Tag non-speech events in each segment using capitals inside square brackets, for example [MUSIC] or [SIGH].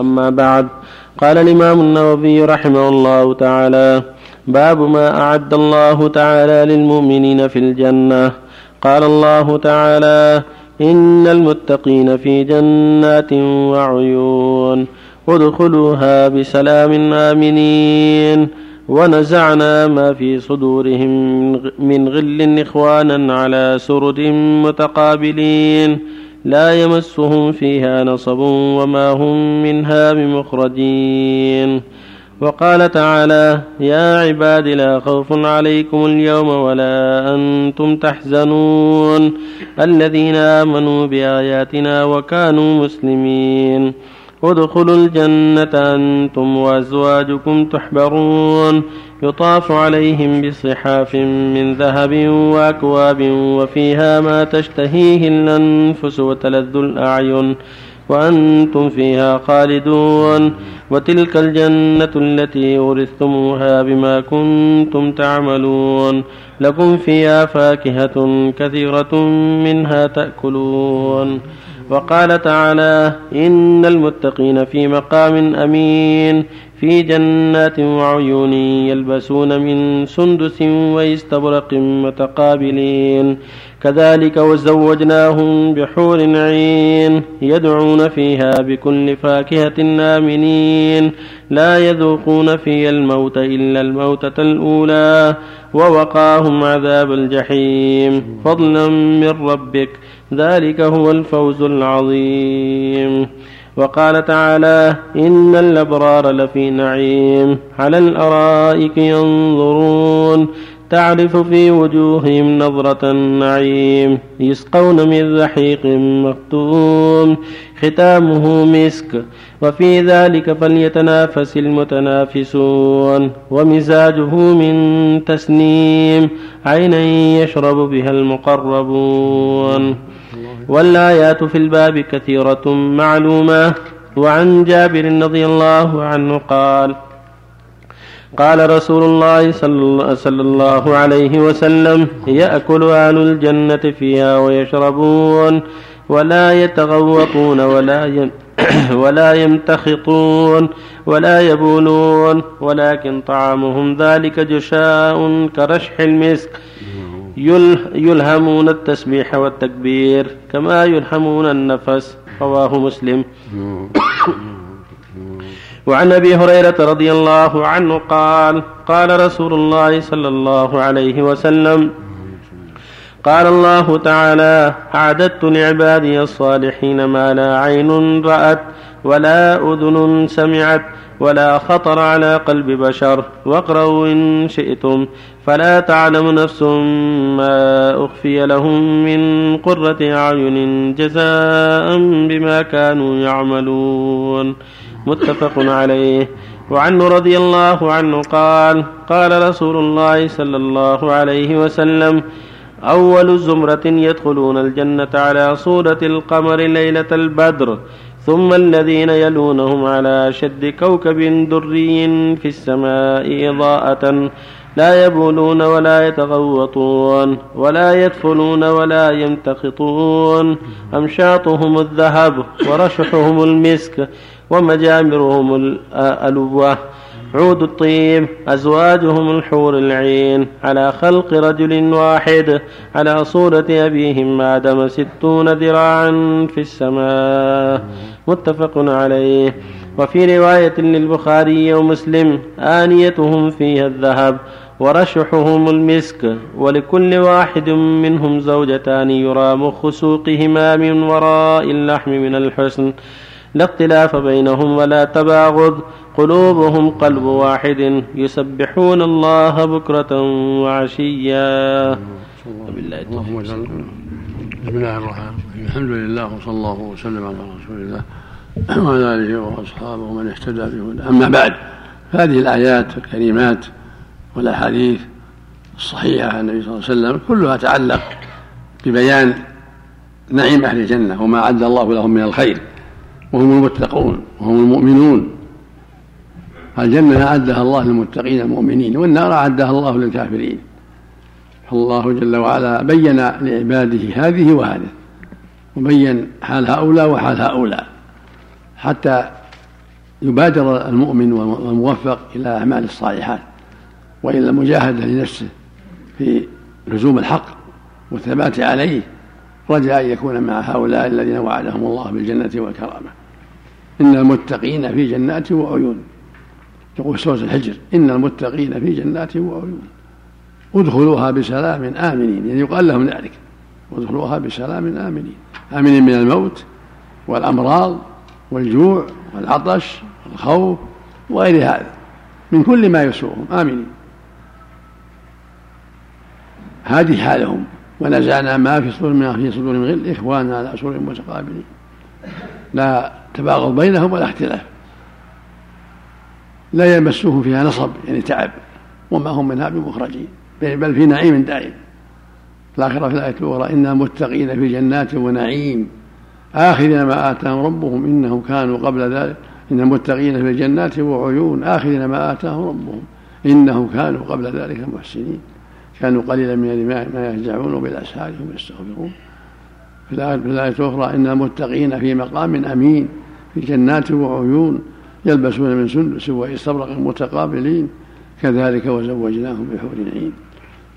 أما بعد قال الإمام النووي رحمه الله تعالى باب ما أعد الله تعالى للمؤمنين في الجنة. قال الله تعالى إن المتقين في جنات وعيون. ادخلوها بسلام آمنين. ونزعنا ما في صدورهم من غل إخوانا على سرد متقابلين. لا يمسهم فيها نصب وما هم منها بمخرجين. وقال تعالى يا عباد لا خوف عليكم اليوم ولا أنتم تحزنون. الذين آمنوا بآياتنا وكانوا مسلمين. ادخلوا الجنة أنتم وأزواجكم تحبرون. يطاف عليهم بصحاف من ذهب وأكواب وفيها ما تشتهيه الأنفس وتلذ الأعين وأنتم فيها خالدون وتلك الجنة التي أورثتموها بما كنتم تعملون لكم فيها فاكهة كثيرة منها تأكلون وقال تعالى إن المتقين في مقام أمين في جنات وعيون يلبسون من سندس واستبرق متقابلين كذلك وزوجناهم بحور عين يدعون فيها بكل فاكهة آمنين. لا يذوقون فيها الموت إلا الموتة الأولى ووقاهم عذاب الجحيم. فضلا من ربك. ذلك هو الفوز العظيم. وقال تعالى إن الأبرار لفي نعيم على الأرائك ينظرون. تعرف في وجوههم نظرة النعيم يسقون من رحيق مختوم. ختامه مسك وفي ذلك فليتنافس المتنافسون. ومزاجه من تسنيم عينا يشرب بها المقربون. والآيات في الباب كثيرة معلومة. وعن جابر رضي الله عنه قال قال رسول الله صلى الله عليه وسلم يأكل أهل الجنة فيها ويشربون ولا يتغوطون ولا [CLEARS THROAT] ولا يمتخطون ولا يبولون ولكن طعامهم ذلك جشاء كرشح المسك. يلهمون التسبيح والتكبير كما يلهمون النفس رواه مسلم. وعن أبي هريرة رضي الله عنه قال قال رسول الله صلى الله عليه وسلم قال الله تعالى أعددت لعبادي الصالحين ما لا عين رأت ولا أذن سمعت ولا خطر على قلب بشر واقرأوا إن شئتم فلا تعلم نفس ما أخفي لهم من قرة أعين جزاء بما كانوا يعملون. متفق عليه. وعنه رضي الله عنه قال قال رسول الله صلى الله عليه وسلم أول زمرة يدخلون الجنة على صورة القمر ليلة البدر ثم الذين يلونهم على شد كوكب دري في السماء إضاءة لا يبولون ولا يتغوطون ولا يدفنون ولا يمتخطون أمشاطهم الذهب ورشحهم المسك ومجامرهم الألوة عود الطيب أزواجهم الحور العين. على خلق رجل واحد. على صورة أبيهم آدم ستون ذراعا في السماء. متفق عليه. وفي رواية للبخاري ومسلم آنيتهم فيها الذهب ورشحهم المسك. ولكل واحد منهم زوجتان يرى مخ سوقهما من وراء اللحم من الحسن. لا اختلاف بينهم ولا تباغض. قلوبهم قلب واحد. يسبحون الله بكرة وعشيا. وبالله بسم الله الرحمن الرحيم. الحمد لله وصلى الله وسلم على رسول الله وعلى آله وأصحابه ومن اهتدى بهداه. أما بعد هذه الآيات الكريمات والأحاديث الصحيحة عن النبي صلى الله عليه وسلم كلها تعلق ببيان نعيم أهل الجنة وما أعد الله لهم من الخير. وهم المتقون وهم المؤمنون. الجنة أعدها الله للمتقين المؤمنين والنار أعدها الله للكافرين. فالله جل وعلا بين لعباده هذه وهذه وبين حال هؤلاء وحال هؤلاء حتى يبادر المؤمن والموفق إلى أعمال الصالحات وإلى المجاهدة لنفسه في لزوم الحق والثبات عليه رجاء أن يكون مع هؤلاء الذين وعدهم الله بالجنة والكرامة. إن المتقين في جنات وعيون. يقول سورة الحجر إن المتقين في جنات وعيون. ادخلوها بسلام آمنين يعني يقال لهم ذلك. ادخلوها بسلام آمنين. آمنين من الموت والأمراض والجوع والعطش والخوف وغير هذا. من كل ما يسوءهم. آمنين. هذه حالهم. ونزعنا ما في صدور ما في صدور من غل. إخوانا على سرور متقابلين. لا تباغض بينهم ولا اختلاف. لا يمسهم فيها نصب يعني تعب وما هم منها بمخرجين بل في نعيم دائم. الآخرة في الآية الأخرى إن المتقين في جنات ونعيم. آخذين ما آتاهم ربهم إنهم كانوا قبل ذلك. إن المتقين في جنات وعيون. آخذين ما آتاهم ربهم إنهم كانوا قبل ذلك محسنين. كانوا قليلا من ما يهجعون وبالأسهار هم يستغفرون. في الآية الأخرى إن المتقين في مقام أمين. في جنات وعيون يلبسون من سندس واستبرق متقابلين كذلك وزوجناهم بحور عين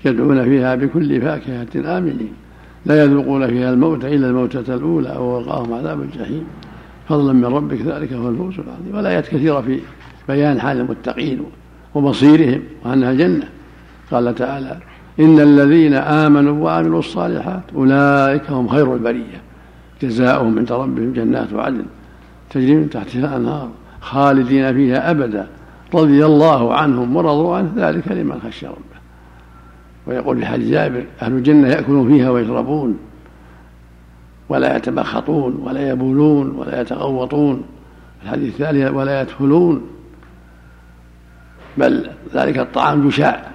يدعون فيها بكل فاكهة آمنين. لا يذوقون فيها الموت إلا الموتة الأولى ووقاهم عذاب الجحيم. فضلا من ربك ذلك هو الفوز العظيم. والآيات كثيرة في بيان حال المتقين ومصيرهم وأنها جنة. قال تعالى إن الذين آمنوا وعملوا الصالحات أولئك هم خير البرية. جزاؤهم عند ربهم جنات عدن. تجري من تحتها أنهار خالدين فيها أبدا. رضي الله عنهم ورضوا عنه ذلك لمن خشي ربه. ويقول في حديث جابر أهل الجنة يأكلون فيها ويشربون ولا يتبخطون ولا يبولون ولا يتغوطون. الحديث الثاني ولا يدخلون. بل ذلك الطعام جشاع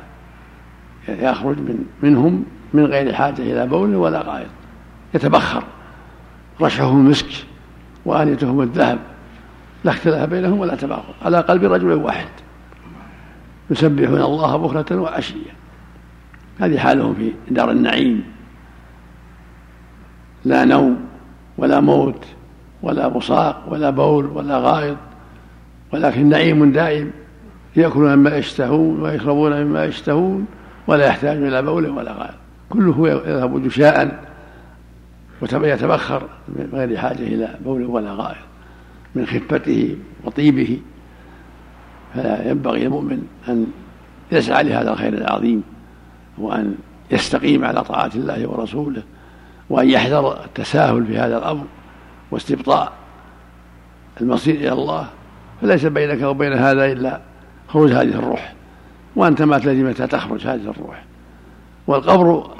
يخرج من منهم من غير حاجة إلى بول ولا غائط. يتبخر رشحهم المسك. وآنيتهم الذهب. لا اختلاف بينهم ولا تباغض. على قلب رجل واحد. يسبحون الله بكرة وعشيا هذه حالهم في دار النعيم. لا نوم ولا موت ولا بصاق ولا بول ولا غائط. ولكن نعيم دائم. يأكلون مما يشتهون ويشربون مما يشتهون ولا يحتاج إلى بول ولا غائط. كله يذهب جشاء. ويتبخر من غير حاجة إلى بول ولا غائط من خفته وطيبه. فلا ينبغي المؤمن أن يسعى لهذا الخير العظيم وأن يستقيم على طاعة الله ورسوله وأن يحذر التساهل في هذا الأمر واستبطاء المصير إلى الله. فليس بينك وبين هذا إلا خروج هذه الروح وأنت ما تدري متى تخرج هذه الروح. والقبر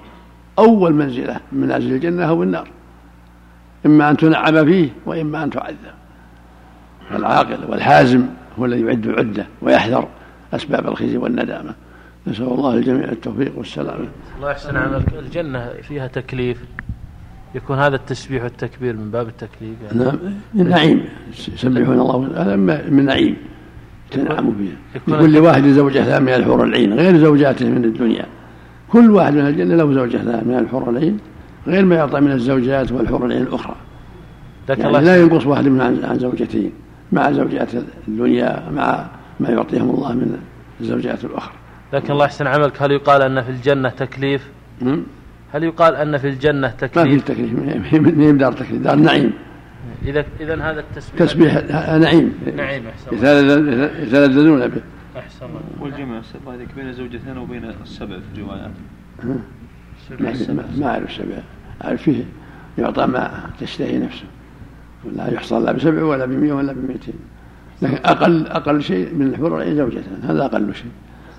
أول منزلة من منازل الجنة أو النار. إما أن تنعم فيه وإما أن تعذب. العاقل والحازم هو الذي يعد العدة ويحذر أسباب الخزي والندامة. نسأل الله الجميع التوفيق والسلامة. الله يحسن عملك الجنة فيها تكليف. يكون هذا التسبيح والتكبير من باب التكليف يعني. نعم. من نعيم. يسبحون الله. هذا من نعيم. تنعم فيها. لكل واحد زوجة من الحور العين. غير زوجاته من الدنيا. كل واحد من الجنة له زوجة من الحور العين غير ما يعطى من الزوجات والحور العين الأخرى يعني لا ينقص واحد من عن زوجتين مع زوجات الدنيا مع ما يعطيهم الله من الزوجات الأخرى. لكن الله يحسن عملك هل يقال أن في الجنة تكليف؟ هل يقال أن في الجنة تكليف ما في تكليف؟ ما هي دار تكليف دار نعيم. إذا إذا هذا التسبيح. تسبيح نعيم. نعيم أحسن يتلذذون به. أحسن الله. والجمع الله يذكر بين الزوجتين وبين السبع في الروايات ما أعرف السبع أعرف فيه. يعطى ما تشتهي نفسه. لا يحصل لا بسبع ولا بمئة ولا بمئتين. لكن أقل أقل شيء من الحور العين زوجتان. هذا أقل شيء.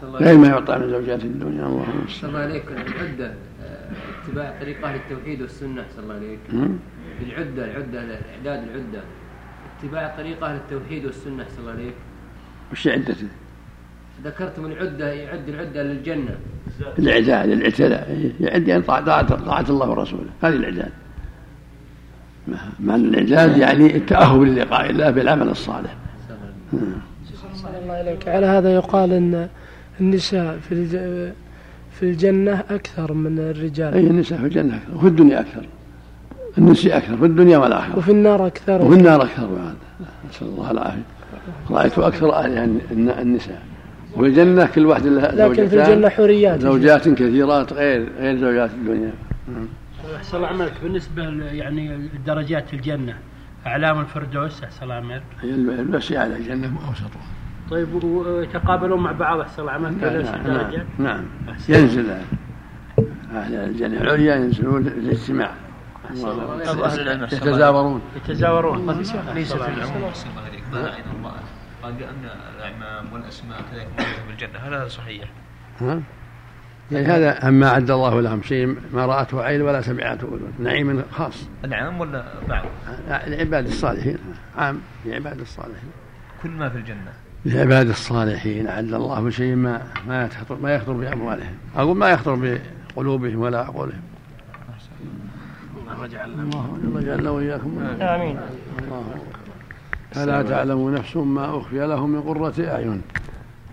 غير ما يعطى من زوجات الدنيا. اللهم صلى الله عليك. العدة آه، اتباع طريق أهل التوحيد والسنة. صلى الله عليك. العدة العدة إعداد العدة. اتباع طريق أهل التوحيد والسنة. صلى الله عليك. وش عدته؟ ذكرتم العدة يعد العدة للجنة. الإعداد الإعتداء. يعد يعني طاعة طاعة الله ورسوله. هذه الإعداد معنى الإعداد يعني التأهب للقاء الله بالعمل الصالح. صلى الله عليك على هذا يقال أن النساء في في الجنة أكثر من الرجال. أي النساء في الجنة أكثر. وفي الدنيا أكثر. النساء أكثر. في الدنيا والآخرة. وفي النار أكثر. وفي النار أكثر. بعد نسأل الله العافية. رأيت أكثر أهلها النساء. والجنة كل واحد لها لكن في الجنة حوريات زوجات كثيرات غير غير زوجات الدنيا. أحسن الله عملك. بالنسبة يعني درجات الجنة أعلام الفردوس أحسن الله عملك. هي الوسع على الجنة أوسطها طيب ويتقابلون مع بعض أحسن الله عملك نعم نعم, نعم. ينزل أهل الجنة العليا ينزلون للاجتماع يتزاورون يتزاورون ليس في العموم قال بأن الأعمام والأسماء كذلك موجودة في الجنة. هل هذا صحيح؟ ها؟ يعني هذا أما أعد الله لهم شيء ما رأته عين ولا سمعته. أذن نعيم خاص. العام ولا بعض؟ لعباد الصالحين. عام لعباد الصالحين. كل ما في الجنة. لعباد الصالحين. أعد الله شيء ما ما يخطر ما يخطر بأموالهم أقول ما يخطر بقلوبهم ولا عقولهم الله. جعلنا وإياكم. آمين. الله فلا تعلم نفس ما أخفي لهم من قرة أعين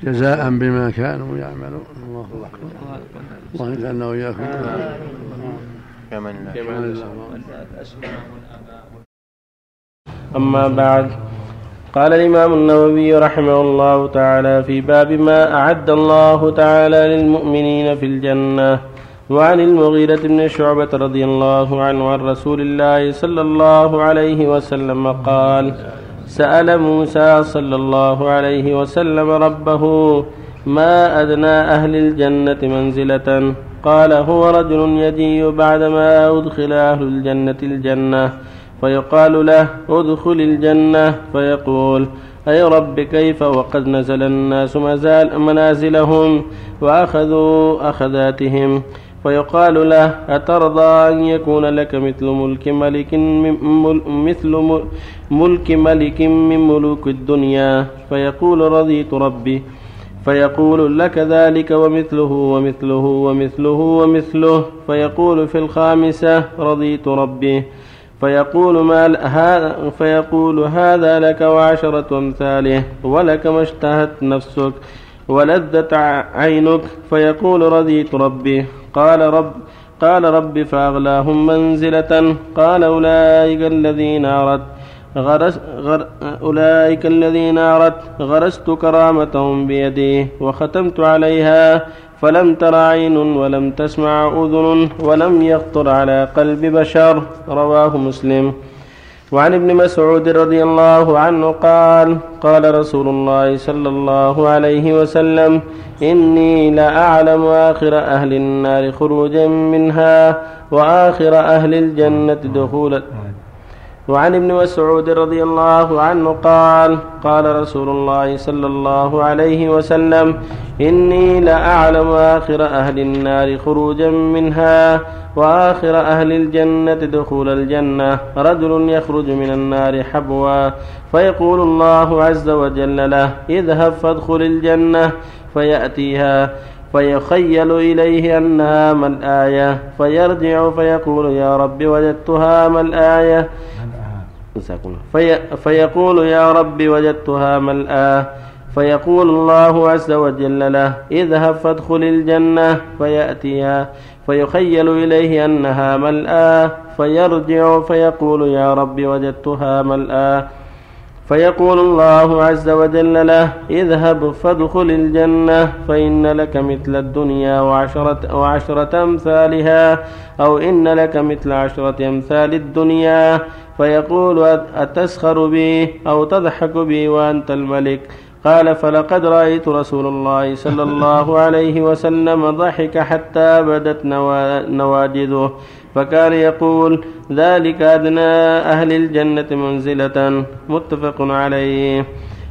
جزاء بما كانوا يعملون. الله أكبر. الله يجعلنا وإياكم. أما بعد قال الإمام النووي رحمه الله تعالى في باب ما أعد الله تعالى للمؤمنين في الجنة وعن المغيرة بن شعبة رضي الله عنه عن رسول الله صلى الله عليه وسلم قال سأل موسى صلى الله عليه وسلم ربه ما أدنى أهل الجنة منزلة؟ قال هو رجل يجيء بعدما أدخل أهل الجنة الجنة. فيقال له ادخل الجنة. فيقول أي رب كيف وقد نزل الناس منازلهم وأخذوا أخذاتهم؟ فيقال له أترضى أن يكون لك مثل ملك ملك مثل ملك ملك من ملوك الدنيا. فيقول رضيت ربي. فيقول لك ذلك ومثله ومثله ومثله ومثله. فيقول في الخامسة رضيت ربي. فيقول ما هذا فيقول هذا لك وعشرة أمثاله. ولك ما اشتهت نفسك ولذت عينك. فيقول رضيت ربي. قال رب قال رب فأغلاهم منزلة. قال أولئك الذين أردت غرس غر أولئك الذين أردت غرست كرامتهم بيدي وختمت عليها فلم تر عين ولم تسمع أذن ولم يخطر على قلب بشر رواه مسلم. وعن ابن مسعود رضي الله عنه قال قال رسول الله صلى الله عليه وسلم إني لأعلم آخر أهل النار خروجا منها وآخر أهل الجنة دخولا. وعن ابن مسعود رضي الله عنه قال قال رسول الله صلى الله عليه وسلم إني لأعلم آخر أهل النار خروجا منها وآخر أهل الجنة دخول الجنة رجل يخرج من النار حبوا فيقول الله عز وجل له اذهب فادخل الجنة. فيأتيها فيخيل إليه أنها ما الآية فيرجع فيقول يا رب وجدتها ما الآية في فيقول يا رب وجدتها ملآ فيقول الله عز وجل له اذهب فادخل الجنة فيأتيها فيخيل إليه أنها ملآ فيرجع فيقول يا رب وجدتها ملآ فيقول الله عز وجل له اذهب فادخل الجنة فإن لك مثل الدنيا وعشرة, وعشرة أمثالها أو إن لك مثل عشرة أمثال الدنيا. فيقول أتسخر بي أو تضحك بي وأنت الملك؟ قال فلقد رأيت رسول الله صلى الله عليه وسلم ضحك حتى بدت نواجذه فكان يقول ذلك أدنى أهل الجنة منزلة متفق عليه.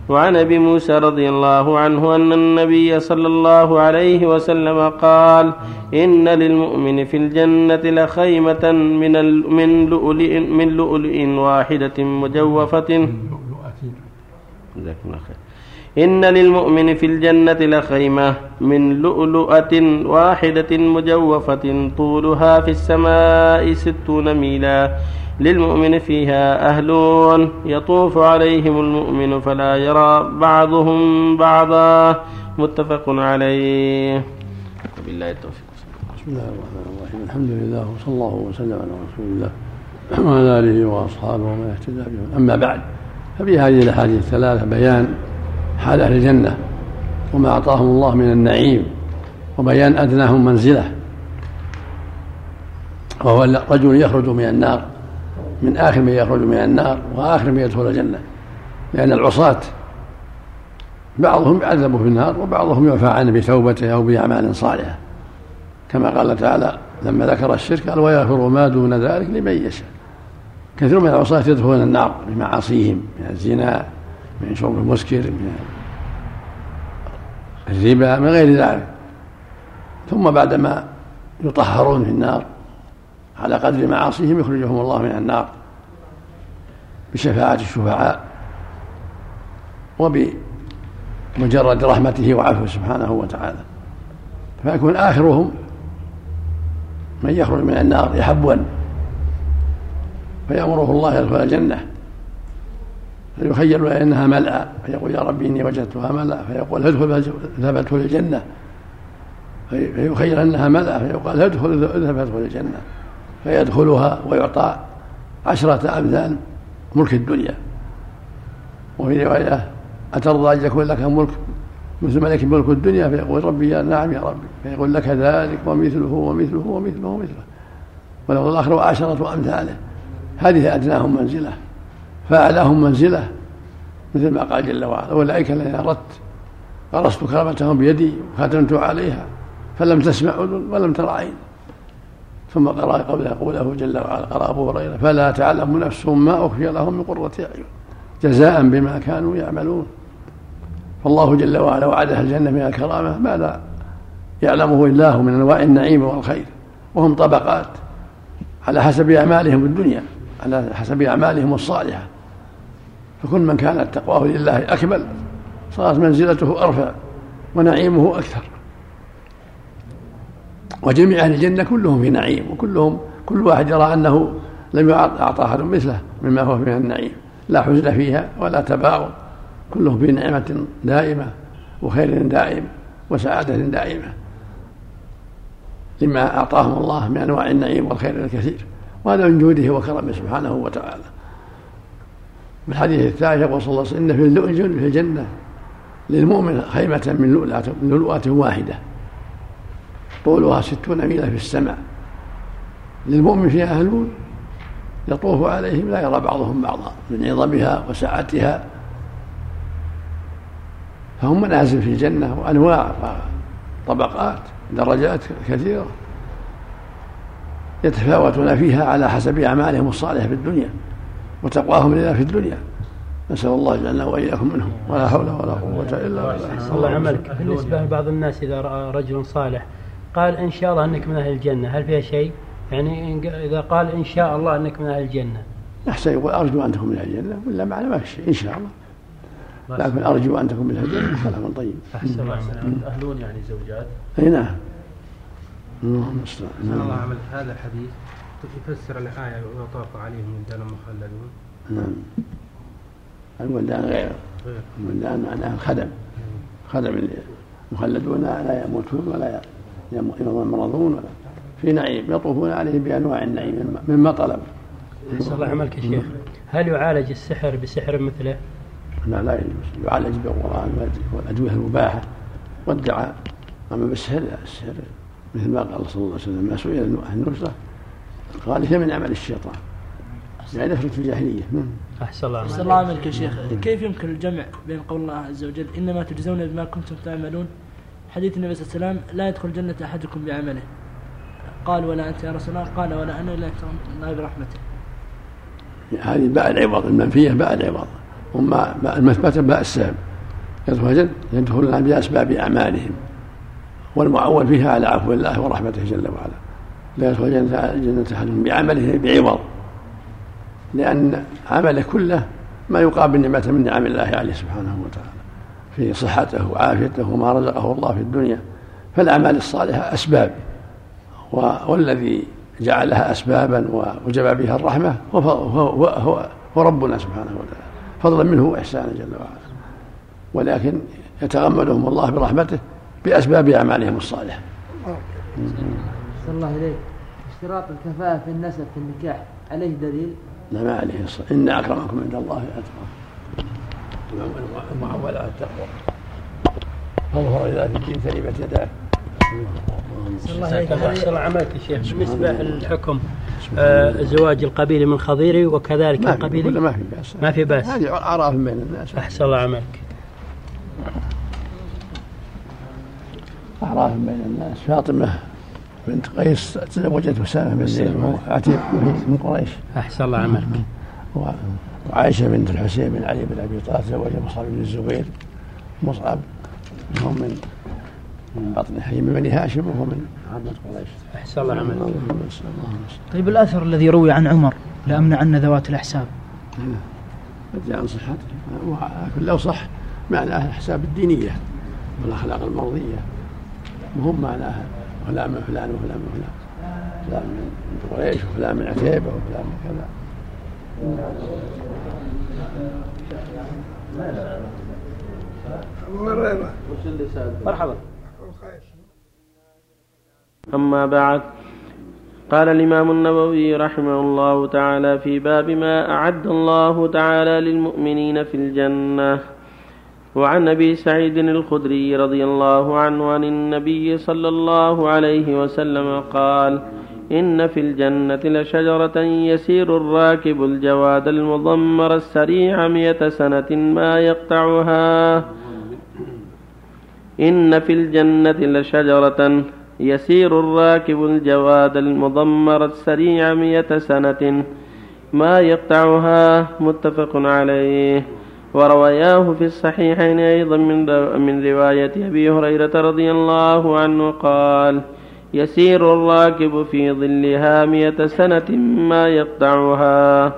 وعن أبي موسى رضي الله عنه أن النبي صلى الله عليه وسلم قال إن للمؤمن في الجنة لخيمة من من لؤلؤ من لؤلؤ واحدة مجوفة. إن للمؤمن في الجنة لخيمة من لؤلؤة واحدة مجوفة طولها في السماء ستون ميلا للمؤمن فيها أهلون يطوف عليهم المؤمن فلا يرى بعضهم بعضا متفق عليه. وبالله التوفيق. بسم الله الرحمن الرحيم. الحمد لله وصلى الله وسلم على رسول الله وعلى آله وأصحابه ومن اهتدى بهم. أما بعد ففي هذه الأحاديث الثلاثة بيان حال أهل الجنة وما أعطاهم الله من النعيم وبيان أدناهم منزلة. وهو رجل يخرج من النار من آخر من يخرج من النار وآخر من يدخل الجنة لأن العصاة بعضهم يعذب في النار وبعضهم يعفى عنه بتوبته أو بأعمال صالحة. كما قال تعالى لما ذكر الشرك قال ويغفر ما دون ذلك لمن يشاء كثير من العصاة يدخلون النار بمعاصيهم من الزنا من شرب المسكر من الربا من غير ذلك. ثم بعدما يطهرون في النار على قدر معاصيهم يخرجهم الله من النار بشفاعة الشفعاء وبمجرد رحمته وعفوه سبحانه وتعالى. فيكون آخرهم من يخرج من النار يحبوا فيأمره الله يدخل الجنة. فيخيل إنها ملأى فيقول يا ربي إني وجدتها ملأى فيقول ادخل اذهب ادخل الجنة. فيخيل إنها ملأى فيقال ادخل اذهب ادخل الجنة. فيدخلها ويعطى عشرة أمثال ملك الدنيا. وفي رواية أترضى أن يكون لك ملك مثل ملك ملك الدنيا؟ فيقول ربي يا نعم يا ربي. فيقول لك ذلك ومثله ومثله ومثله ومثله. ولو الآخر عشرة أمثاله هذه أدناهم منزلة. فأعلاهم منزلة مثل ما قال جل وعلا أولئك الذين أردت غرست كرامتهم بيدي وختمت عليها فلم تسمع أذن ولم تر عين. ثم قرأ قبله قوله جل وعلا قرأ أبو هريرة فلا تعلم نفس ما أخفي لهم من قرة أعين جزاء بما كانوا يعملون. فالله جل وعلا وعده الجنة من الكرامة ما لا يعلمه إلا هو من أنواع النعيم والخير وهم طبقات على حسب أعمالهم الدنيا على حسب أعمالهم الصالحة. فكل من كانت تقواه لله أكمل صارت منزلته أرفع ونعيمه أكثر. وجميع أهل الجنة كلهم في نعيم وكلهم كل واحد يرى أنه لم يعطى أحد مثله مما هو من النعيم. لا حزن فيها ولا تباغض كلهم في نعمة دائمة وخير دائم وسعادة دائمة. لما أعطاهم الله من أنواع النعيم والخير الكثير وهذا من جوده وكرمه سبحانه وتعالى. في الحديث الثالث يقول صلى الله عليه وسلم إن في الجنة للمؤمن خيمة من لؤلؤة واحدة طولها ستون ميلا في السماء. للمؤمن فيها أهلون يطوف عليهم لا يرى بعضهم بعضا من عظمها وسعتها. فهم منازل في الجنة وأنواع وطبقات درجات كثيرة يتفاوتون فيها على حسب أعمالهم الصالحة في الدنيا. وتقواهم لله في الدنيا. نسأل الله يجعلنا وإياكم منهم. ولا حول ولا قوة إلا بالله. الله عملك بالنسبة لبعض الناس إذا رأى رجل صالح قال إن شاء الله أنك من أهل الجنة. هل فيها شيء؟ يعني إذا قال إن شاء الله أنك من أهل الجنة. أحسن يقول أرجو أن تكون من أهل الجنة. ولا معنى ما في شيء إن شاء الله. لكن أرجو أن تكون من أهل الجنة. كلام طيب. أحسن الله أهلون يعني زوجات. أي نعم. اللهم الله عملت هذا الحديث يفسر الآية ويطاف عليهم ولدان مخلدون نعم. الولدان غير. الولدان معناه الخدم. خدم مخلدون لا يموتون ولا يمرضون ولا. في نعيم يطوفون عليهم بأنواع النعيم مما طلب نسال الله عملك يا شيخ. هل يعالج السحر بسحر مثله؟ لا لا يجوز. يعالج بالقرآن والأدوية المباحة. والدعاء. أما بالسحر لا السحر مثل ما قال صلى الله عليه وسلم ما سئل النصره قال هي من عمل الشيطان. يعني نفرة في الجاهلية. نعم. أحسن الله أحسن الله عملك يا شيخ. كيف يمكن الجمع بين قول الله عز وجل إنما تجزون بما كنتم تعملون؟ حديث النبي صلى الله عليه وسلم لا يدخل الجنة أحدكم بعمله. قال ولا أنت يا رسول الله؟ قال ولا أنا إلا برحمته. هذه باء العوض المنفية باء العوض وما المثبتة باء السبب يدخل يدخلون بأسباب أعمالهم. والمعول فيها على عفو الله ورحمته جل وعلا. لا يدخل الجنة أحدهم بعمله بعوض. لأن عمله كله ما يقابل نعمة من نعم الله عليه سبحانه وتعالى. في صحته وعافيته وما رزقه الله في الدنيا. فالأعمال الصالحة أسباب. والذي جعلها أسبابا ووجب بها الرحمة هو, هو, هو, هو ربنا سبحانه وتعالى. فضلا منه وإحسانا جل وعلا. ولكن يتغمدهم الله برحمته بأسباب أعمالهم الصالحة. الله إليك اشتراط الكفاءة في النسب في النكاح عليه دليل؟ لا ما عليه الصلاة إن أكرمكم عند الله أتقاكم المعول على التقوى إلى ذات الدين تربت يداه. الله أحسن عملك يا شيخ. بالنسبة للحكم آه زواج القبيلي من خضيري وكذلك ما القبيلي؟ ما في بأس. ما في بأس. هذه أعراف بين الناس. أحسن الله عملك. أعراف بين الناس. فاطمة بنت قيس تزوجت اسامه بن زيد وهو عتيق من قريش. أحسن الله عملك و- وعائشة بنت الحسين بن علي بن أبي طالب تزوج مصعب بن الزبير. مصعب هم من بطن حي من بني هاشم وهو من عامة قريش. أحسن الله عملك طيب الأثر الذي روي عن عمر لأمنعن ذوات الأحساب. بدي عن صحته ولكن لو صح معناه الحساب الدينية والأخلاق المرضية. وهم معناها فلان من فلان وفلان من فلان. فلان من قريش وفلان من عتيبة وفلان من كذا. مرحبا. أما بعد قال الإمام النووي رحمه الله تعالى في باب ما أعد الله تعالى للمؤمنين في الجنة. وعن أبي سعيد الخدري رضي الله عنه عن النبي صلى الله عليه وسلم قال إن في الجنة لشجرة يسير الراكب الجواد المضمر السريع مئة سنة ما يقطعها. إن في الجنة لشجرة يسير الراكب الجواد المضمر السريع مئة سنة ما يقطعها. متفق عليه. وروياه في الصحيحين أيضا من من رواية أبي هريرة رضي الله عنه قال يسير الراكب في ظلها مئة سنة ما يقطعها.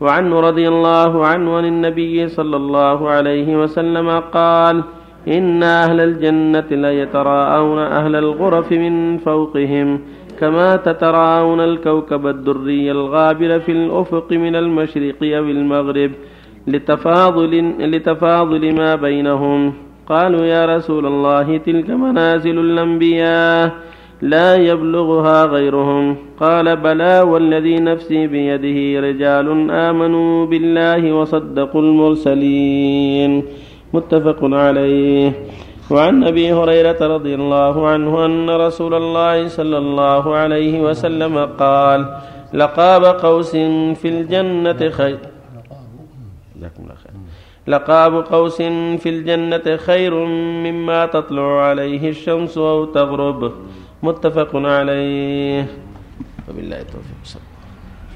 وعنه رضي الله عنه عن النبي صلى الله عليه وسلم قال إن أهل الجنة ليتراءون أهل الغرف من فوقهم كما تتراءون الكوكب الدري الغابر في الأفق من المشرق أو المغرب لتفاضل, لتفاضل ما بينهم. قالوا يا رسول الله تلك منازل الأنبياء لا يبلغها غيرهم. قال بلى والذي نفسي بيده رجال آمنوا بالله وصدقوا المرسلين. متفق عليه. وعن أبي هريرة رضي الله عنه أن رسول الله صلى الله عليه وسلم قال لقاب قوس في الجنة خير. جزاكم الله خير. لقاب قوس في الجنة خير مما تطلع عليه الشمس أو تغرب. متفق عليه. وبالله التوفيق. بسم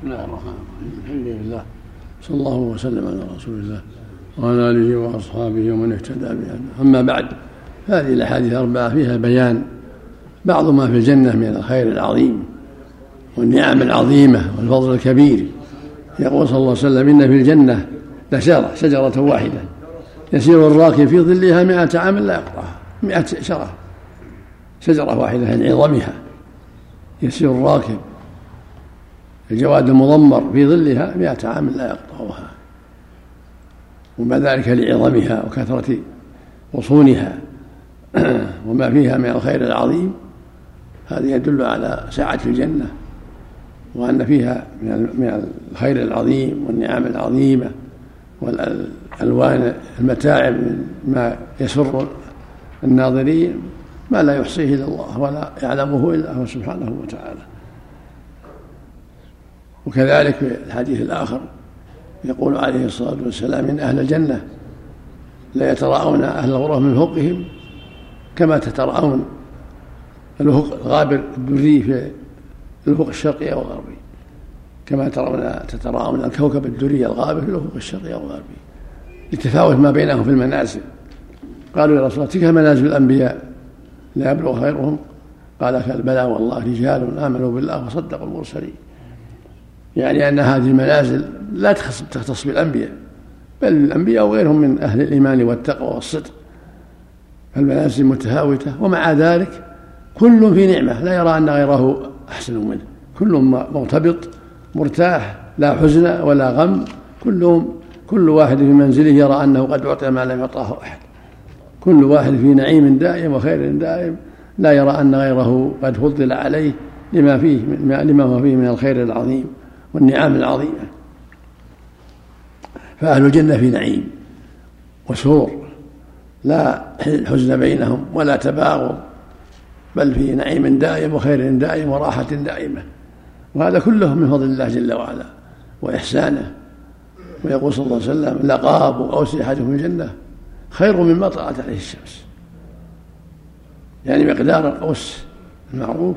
الله الرحمن الرحيم. الحمد لله. صلى الله وسلم على رسول الله وعلى آله وأصحابه ومن اهتدى بهذا أما بعد هذه الأحاديث الأربعة فيها بيان بعض ما في الجنة من الخير العظيم والنعم العظيمة والفضل الكبير. يقول صلى الله عليه وسلم إن في الجنة لشجره شجرة واحدة. يسير الراكب في ظلها مائة عام لا يقطعها. مائة شجرة. شجرة واحدة يعني عظمها. يسير الراكب. الجواد المضمر في ظلها مائة عام لا يقطعها. وما ذلك لعظمها وكثرة غصونها [CLEARS THROAT] وما فيها من الخير العظيم. هذا يدل على سعة الجنة. وأن فيها من الخير العظيم والنعم العظيمة. والألوان المتاعب ما يسر الناظرين ما لا يحصيه إلا الله ولا يعلمه إلا هو سبحانه وتعالى. وكذلك في الحديث الآخر يقول عليه الصلاة والسلام إن أهل الجنة لا يتراءون أهل الغرف من فوقهم كما تتراءون الغابر الدري في الأفق الشرقي أو الغربي كما ترون تتراءون الكوكب الدري الغابر الأفق الشرقي أو الغربي لتفاوت ما بينهم في المنازل. قالوا يا رسول الله تلك منازل الأنبياء. لا يبلغ خيرهم. قال بلى والله رجال آمنوا بالله وصدقوا المرسلين. يعني أن هذه المنازل لا تختص بالأنبياء بل الأنبياء وغيرهم من أهل الإيمان والتقوى والصدق. فالمنازل متفاوتة ومع ذلك كل في نعمة. لا يرى أن غيره أحسن منه. كل مرتبط مرتاح لا حزن ولا غم. كلهم كل واحد في منزله يرى أنه قد أعطي ما لم يعطاه أحد. كل واحد في نعيم دائم وخير دائم لا يرى أن غيره قد فضل عليه لما فيه لما هو فيه من الخير العظيم والنعم العظيمة. فأهل الجنة في نعيم وسرور لا حزن بينهم ولا تباغض بل في نعيم دائم وخير دائم وراحة دائمة. وهذا كله من فضل الله جل وعلا وإحسانه. ويقول صلى الله عليه وسلم لقاب أوس أحدكم الجنة خير مما طلعت عليه الشمس. يعني مقدار القوس المعروف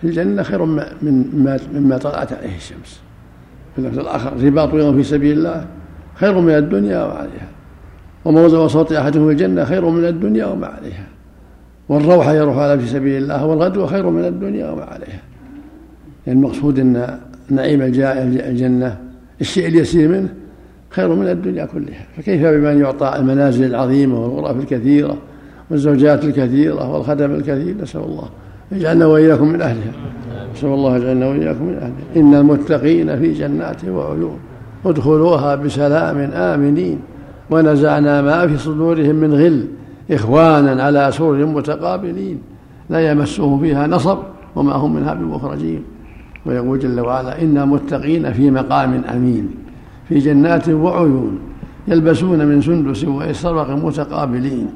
في الجنة خير مما مما طلعت عليه الشمس. في اللفظ الآخر رباط يوم في سبيل الله خير من الدنيا وعليها وموضع وصوت أحدهم في الجنة خير من الدنيا وما عليها. والروح يروح على في سبيل الله والغدو خير من الدنيا وما عليها. المقصود أن نعيم الجنة الشيء اليسير منه خير من الدنيا كلها. فكيف بمن يعطى المنازل العظيمة والغرف الكثيرة والزوجات الكثيرة والخدم الكثير؟ نسأل الله. يجعلنا وإياكم من أهلها. نسأل الله يجعلنا وإياكم من أهلها. إن المتقين في جنات وعيون. ادخلوها بسلام آمنين. ونزعنا ما في صدورهم من غل إخوانا على سرر متقابلين. لا يمسهم فيها نصب وما هم منها بمخرجين. ويقول جل وعلا إنا متقين في مقام أمين في جنات وعيون يلبسون من سندس واستبرق متقابلين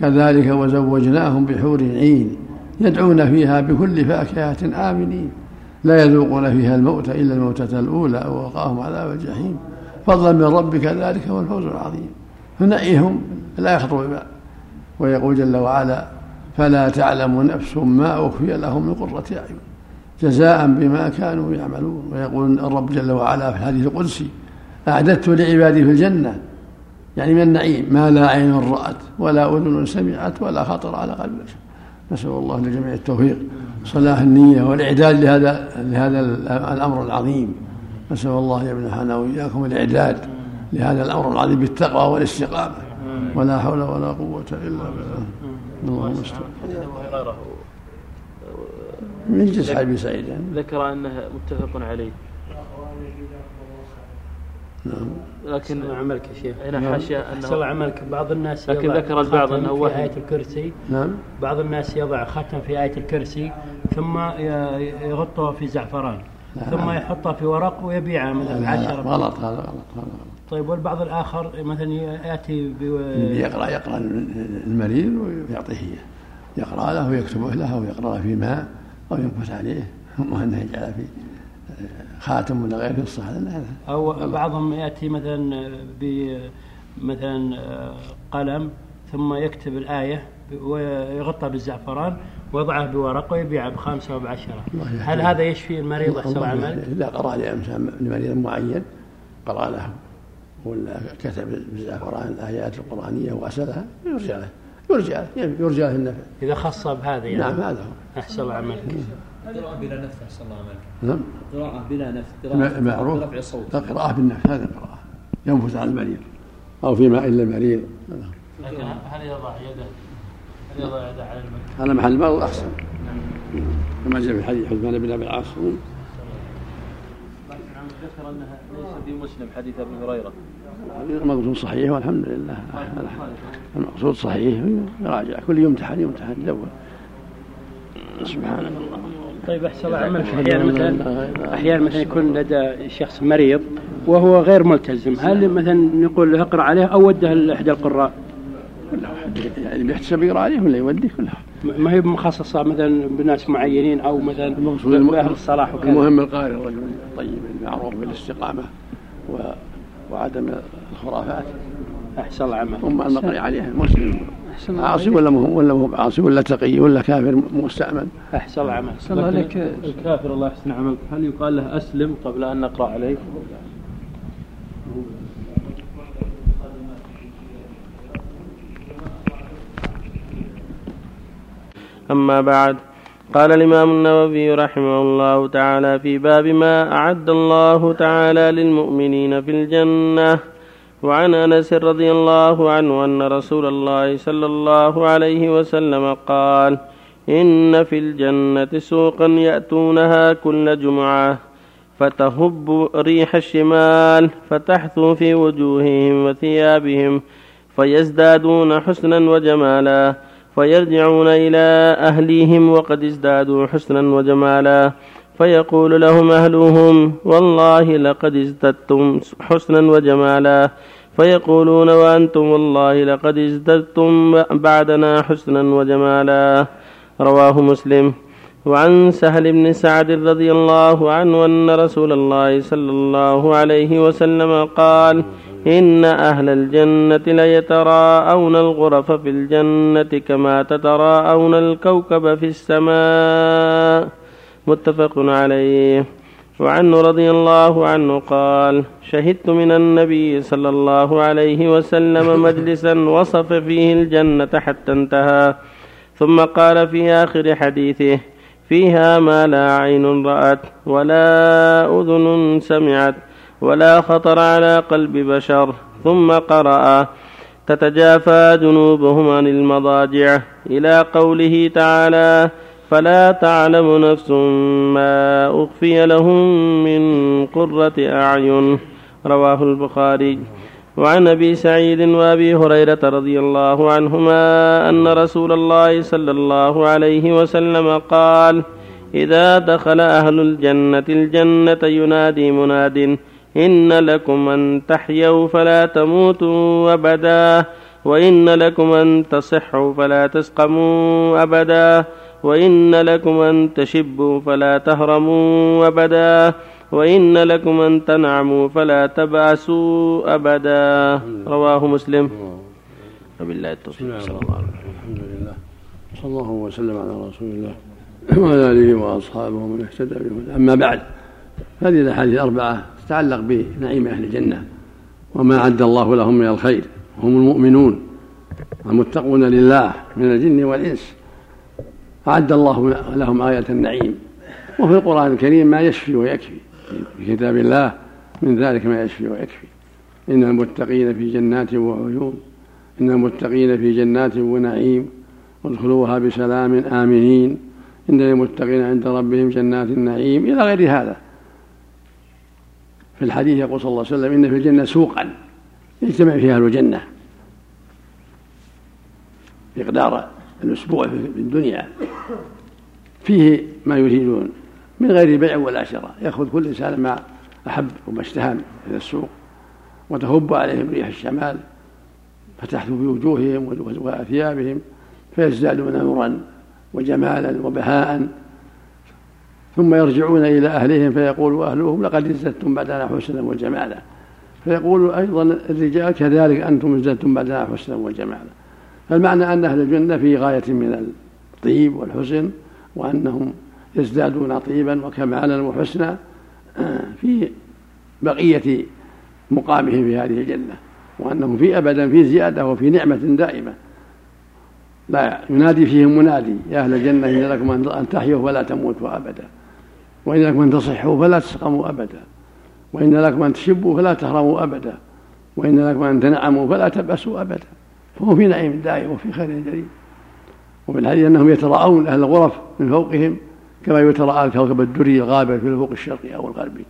كذلك وزوجناهم بحور عين يدعون فيها بكل فاكهة آمنين. لا يذوقون فيها الموت إلا الموتة الأولى ووقاهم عذاب الجحيم. فضلا من ربك ذلك هو الفوز العظيم. فنعيهم لا يخطر ببال. ويقول جل وعلا فلا تعلم نفس ما أخفي لهم من قرة أعين. جزاء بما كانوا يعملون. ويقول الرب جل وعلا في الحديث القدسي أعددت لعبادي في الجنة يعني من النعيم ما لا عين رأت ولا أذن سمعت ولا خطر على قلب بشر نسأل الله لجميع التوفيق صلاح النية والإعداد لهذا لهذا الأمر العظيم. نسأل الله يمنحنا وإياكم الإعداد لهذا الأمر العظيم بالتقوى والاستقامة. ولا حول ولا قوة إلا بالله. اللهم استغفر من جنس حبيب سعيد. يعني. ذكر أنه متفق عليه. نعم. لكن عملك يا شيخ. هنا حاشية أنه سوى عملك. بعض الناس لكن ذكر البعض أنه في وهم آية الكرسي. نعم. بعض الناس يضع ختم في آية الكرسي ثم يغطه في زعفران ثم يحطه في ورق ويبيعه مثلا عشرة. غلط هذا غلط هذا غلط. طيب والبعض الآخر مثلا يأتي يقرأ يقرأ المريض ويعطيه إياه. يقرأ له ويكتبه له ويقرأ في ماء. أو ينفث عليه ثم أنه يجعل في خاتم ولا غيره في الصحة أو بعضهم يأتي مثلا ب مثلا قلم ثم يكتب الآية ويغطى بالزعفران ويضعه بورق ويبيعه بخمسة وبعشرة هل هذا يشفي المريض أحسن عمل؟ إذا قرأ لمريض معين قرأ له ولا كتب بالزعفران الآيات القرآنية وأسألها يرجع له. يرجع له يرجى له النفع. إذا خص بهذا يعني. نعم هذا هو. أحسن عملك. قراءة بلا نفس أحسن الله عملك. نعم. قراءة بلا نفس قراءة معروف. برفع الصوت القراءة بالنفس هذه القراءة ينفث على المريض. أو في ماء للمريض لكن هل يضع يده؟ هل يضع يده على المريض؟ على محل المرض أحسن. كما جاء في حديث حثمان بن أبي العاص. ذكر أنها ليس في مسلم حديث أبي هريرة. المقصود صحيح والحمد لله. المقصود صحيح. يراجع. كل يمتحن يمتحن يدور سبحانك اللهم. طيب أحسن الله عملك. أحيانا مثلا أحيانا مثلا يكون لدى شخص مريض وهو غير ملتزم. هل مثلا نقول له اقرأ عليه أو وده لإحدى القراء؟ يعني بيحتسب يقرأ عليه ولا يوديه كلها ما هي مخصصة مثلا بناس معينين أو مثلا بأهل الصلاح وكذا؟ المهم القارئ الرجل الطيب المعروف بالاستقامة و... وعدم الخرافات. أحسن الله عملك ثم المقرئ عليه مسلم عاصي ولا مو ولا مو عاصي ولا تقي ولا كافر مستأمن؟ أحسن الله عملك أحسن الله عليك. الكافر الله يحسن عملك هل يقال له أسلم قبل أن نقرأ عليك؟ أما بعد قال الإمام النووي رحمه الله تعالى في باب ما أعد الله تعالى للمؤمنين في الجنة. وعن أنس رضي الله عنه أن رسول الله صلى الله عليه وسلم قال إن في الجنة سوقا يأتونها كل جمعة فتهب ريح الشمال فتحثو في وجوههم وثيابهم فيزدادون حسنا وجمالا فيرجعون إلى أهليهم وقد ازدادوا حسنا وجمالا فيقول لهم أهلهم والله لقد ازددتم حسنا وجمالا. فيقولون وأنتم والله لقد ازددتم بعدنا حسنا وجمالا. رواه مسلم. وعن سهل بن سعد رضي الله عنه أن رسول الله صلى الله عليه وسلم قال إن أهل الجنة ليتراءون الغرف في الجنة كما تتراءون الكوكب في السماء. متفق عليه. وعنه رضي الله عنه قال شهدت من النبي صلى الله عليه وسلم مجلسا وصف فيه الجنة حتى انتهى. ثم قال في آخر حديثه فيها ما لا عين رأت ولا أذن سمعت ولا خطر على قلب بشر. ثم قرأ تتجافى جنوبهم عن المضاجع إلى قوله تعالى فلا تعلم نفس ما أخفي لهم من قرة أعين. رواه البخاري. وعن أبي سعيد وأبي هريرة رضي الله عنهما أن رسول الله صلى الله عليه وسلم قال إذا دخل أهل الجنة الجنة ينادي مناد. إن لكم أن تحيوا فلا تموتوا أبدا وإن لكم أن تصحوا فلا تسقموا أبدا وإن لكم أن تشبوا فلا تهرموا أبدا وإن لكم أن تنعموا فلا تبعسوا أبدا. رواه مسلم. وبالله التوفيق. صلى الله عليه وسلم. الحمد لله. صلى الله وسلم على رسول الله [CLEARS THROAT] وعلى آله وأصحابه ومن اهتدى بهم أما بعد هذه الأحاديث الأربعة. تتعلق بنعيم أهل الجنة. وما أعد الله لهم من الخير. هم المؤمنون المتقون لله من الجن والإنس. أعد الله لهم آية النعيم. وفي القرآن الكريم ما يشفي ويكفي. في كتاب الله من ذلك ما يشفي ويكفي. إن المتقين في جنات وعيون. إن المتقين في جنات ونعيم. وادخلوها بسلام آمنين. إن المتقين عند ربهم جنات النعيم. إلى غير هذا. في الحديث يقول صلى الله عليه وسلم إن في الجنة سوقا يجتمع فيها أهل الجنة. مقدار الأسبوع في الدنيا. فيه ما يريدون من غير بيع ولا شراء. يأخذ كل إنسان ما أحب وما اشتهى إلى السوق وتهب عليهم ريح الشمال فتحت في وجوههم وأثيابهم فيزدادون نورا وجمالا وبهاء. ثم يرجعون إلى أهلهم فيقول أهلهم لقد ازددتم بعدنا حسنا وجمالا. فيقول أيضا الرجال كذلك أنتم ازددتم بعدنا حسنا وجمالا. فالمعنى أن أهل الجنة في غاية من الطيب والحسن وأنهم يزدادون طيبا وكمالا وحسنا في بقية مقامهم في هذه الجنة وأنهم في أبدا في زيادة وفي نعمة دائمة. لا ينادي فيهم منادي يا أهل الجنة إن لكم أن تحيوا فلا تموتوا أبدا. وإن لكم أن تصحوا فلا تسقموا أبدا. وإن لكم أن تشبوا فلا تهرموا أبدا. وإن لكم أن تنعموا فلا تبأسوا أبدا. فهم في نعيم دائم وفي خير جليل. وفي الحديث أنهم يتراءون أهل الغرف من فوقهم كما يتراءى الكوكب الدري الغابر في الافق الشرقي أو الغربي.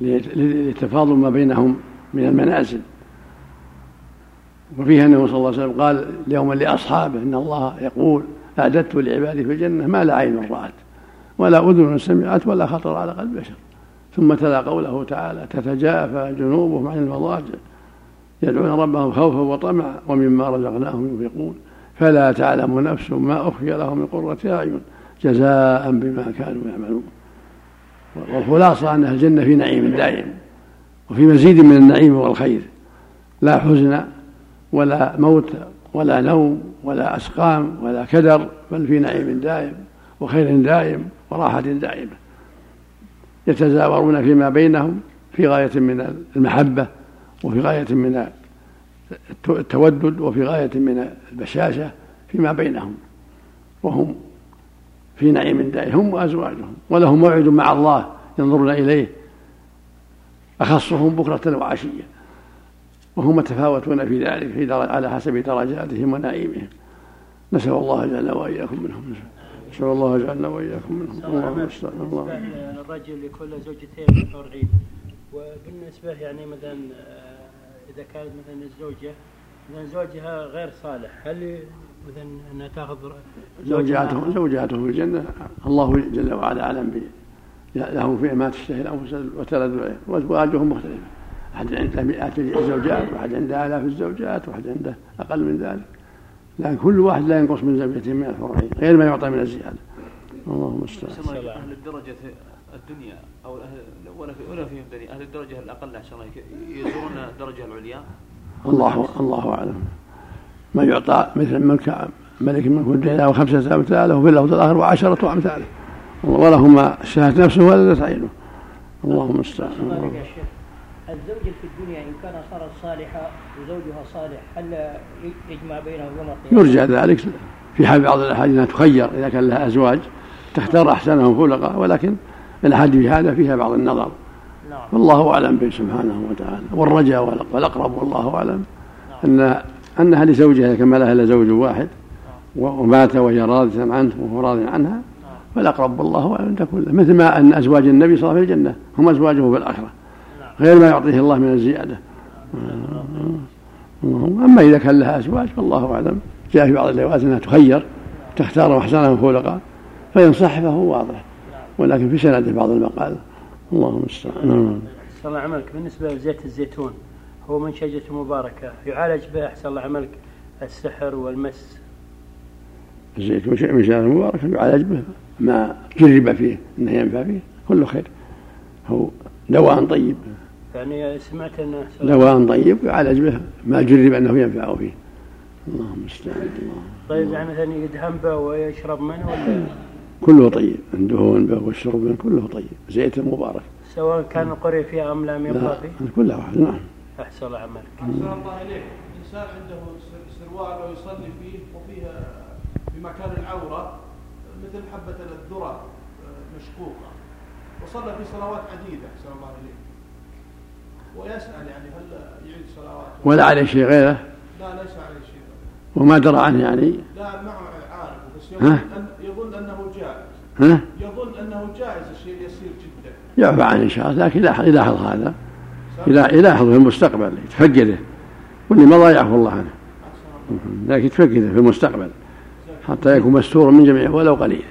للتفاضل ما بينهم من المنازل. وفيها أنه صلى الله عليه وسلم قال يوما لأصحابه إن الله يقول أعددت لعبادي في الجنة ما لا عين رأت. ولا أذن سمعت ولا خطر على قلب بشر. ثم تلا قوله تعالى تتجافى جنوبهم عن المضاجع يدعون ربهم خوفا وطمعا ومما رزقناهم ينفقون. فلا تعلم نفس ما أخفي لهم من قرة أعين جزاء بما كانوا يعملون. والخلاصة أن الجنة في نعيم دائم وفي مزيد من النعيم والخير. لا حزن ولا موت ولا نوم ولا أسقام ولا كدر بل في نعيم دائم وخير دائم وراحة دائمة يتزاورون فيما بينهم في غاية من المحبة وفي غاية من التودد وفي غاية من البشاشة فيما بينهم. وهم في نعيم دائم. هم وأزواجهم. ولهم موعد مع الله ينظرون إليه أخصهم بكرة وعشية. وهم متفاوتون في ذلك في على حسب درجاتهم ونعيمهم. نسأل الله جل وإياكم منهم. نسأل الله جعلنا وإياكم منهم. اللهم استعان الله. الرجل لكل زوجتين حور عين وبالنسبة يعني مثلا آه، إذا كانت مثلا الزوجة مثلا زوجها غير صالح هل مثلا أنها تأخذ زوجاته زوجاته في الجنة الله جل وعلا أعلم لهم فيها ما تشتهي الانفس وتلذ العين وأزواجهم مختلفة. أحد عنده مئات الزوجات وأحد عنده آلاف الزوجات وأحد عنده أقل من ذلك. لكن كل واحد لا ينقص من زوجته من الحور غير ما يعطى من الزيادة. اللهم المستعان أهل الدرجة الدنيا أو أهل ولا في ولا فيهم دنيا أهل الدرجة الأقل أحسن الله يزورون الدرجة العليا؟ الله الله أعلم. ما يعطى مثل ملك ملك الملك والدنيا وخمسة أمثاله وفي اللفظ الآخر وعشرة أمثاله وله ما شاهد نفسه ولا تعينه اللهم المستعان الزوجة في الدنيا إن كان صارت صالحة وزوجها صالح هل يجمع بينهم يوم القيامة؟ يرجى ذلك في حال بعض الأحاديث أنها تخير إذا كان لها أزواج تختار أحسنهم خلقا ولكن الأحاديث هذا فيها بعض النظر نعم. والله أعلم به سبحانه وتعالى والرجاء والأقرب والله أعلم نعم. أن أنها لزوجها كما لها إلا زوج واحد نعم. ومات وهي راضية عنه وهو راض عنها نعم. فالأقرب والله أعلم تكون مثل ما أن أزواج النبي صلى الله عليه وسلم في الجنة هم أزواجه في الآخرة غير ما يعطيه الله من الزيادة. أما إذا كان لها أزواج فالله أعلم. جاء في بعض الروايات أنها تخير تختار أحسنهم خلقا فإن صح فهو واضح. ولكن في سنده بعض المقال. الله المستعان. نعم. أحسن الله عملك. بالنسبة لزيت الزيتون هو منشجة مباركة يعالج به أحسن الله عملك السحر والمس. الزيتون شيء من شجرة مباركة يعالج به. ما جرب فيه أنه ينفع فيه كله خير. هو دواء طيب. يعني سمعت انه دواء طيب يعالج به ما جرب أنه ينفع فيه. اللهم المستعان الله طيب يعني مثلا يدهن به ويشرب منه ولا؟ كله طيب. الدهون به والشرب منه كله طيب. زيت مبارك. سواء كان القرية فيها أم لم يبقى فيه؟ كلها واحد. نعم. أحسن الله عملك. أحسن الله إليك. انسان عنده سروال ويصلي فيه وفيها بمكان العورة مثل حبة الذرة مشقوقه وصلى في صلوات عديدة أحسن الله إليك. ويسأل يعني هل يعيد صلوات ولا عليه شيء غيره؟ لا ليس عليه شيء وما درى عنه يعني؟ لا ما عارف بس يظن, أن يظن أنه جائز. ها؟ يظن أنه جائز الشيء اليسير جدا. يعفى عنه إن شاء الله لكن يلاحظ هذا. يلاحظ في المستقبل يتفقده. واللي مضى يعفو الله عنه. لكن يتفقده في المستقبل. حتى يكون مستورا من جميع ولو قليل.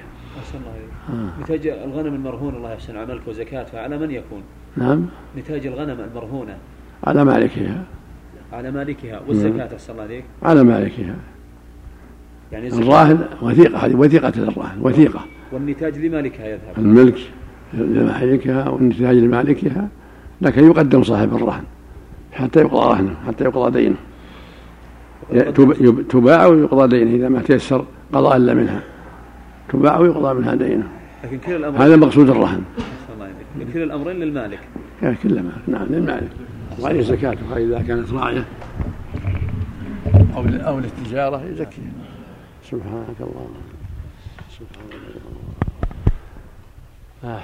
نتاج الغنم المرهون الله يحسن عملك وزكاتها على من يكون؟ نعم. نتاج الغنم المرهونة. على مالكها. على مالكها. والزكاة أحسن الله عليك. على مالكها. يعني الراهن وثيقة هذه وثيقة للراهن وثيقة. والنتاج لمالكها يذهب. الملك لمالكها والنتاج لمالكها لكن يقدم صاحب الرهن حتى يقضى رهنه حتى يقضى دينه. تباع ويقضى دينه إذا ما تيسر قضاء إلا منها. تباع ويقضى منها دينه. لكن كل الأمر هذا مقصود الرهن كل الأمرين للمالك. كل ما نعم للمالك. وعليه زكاتها إذا كانت راعية. أو أو للتجارة يزكيها. سبحانك اللهم. سبحانك اللهم.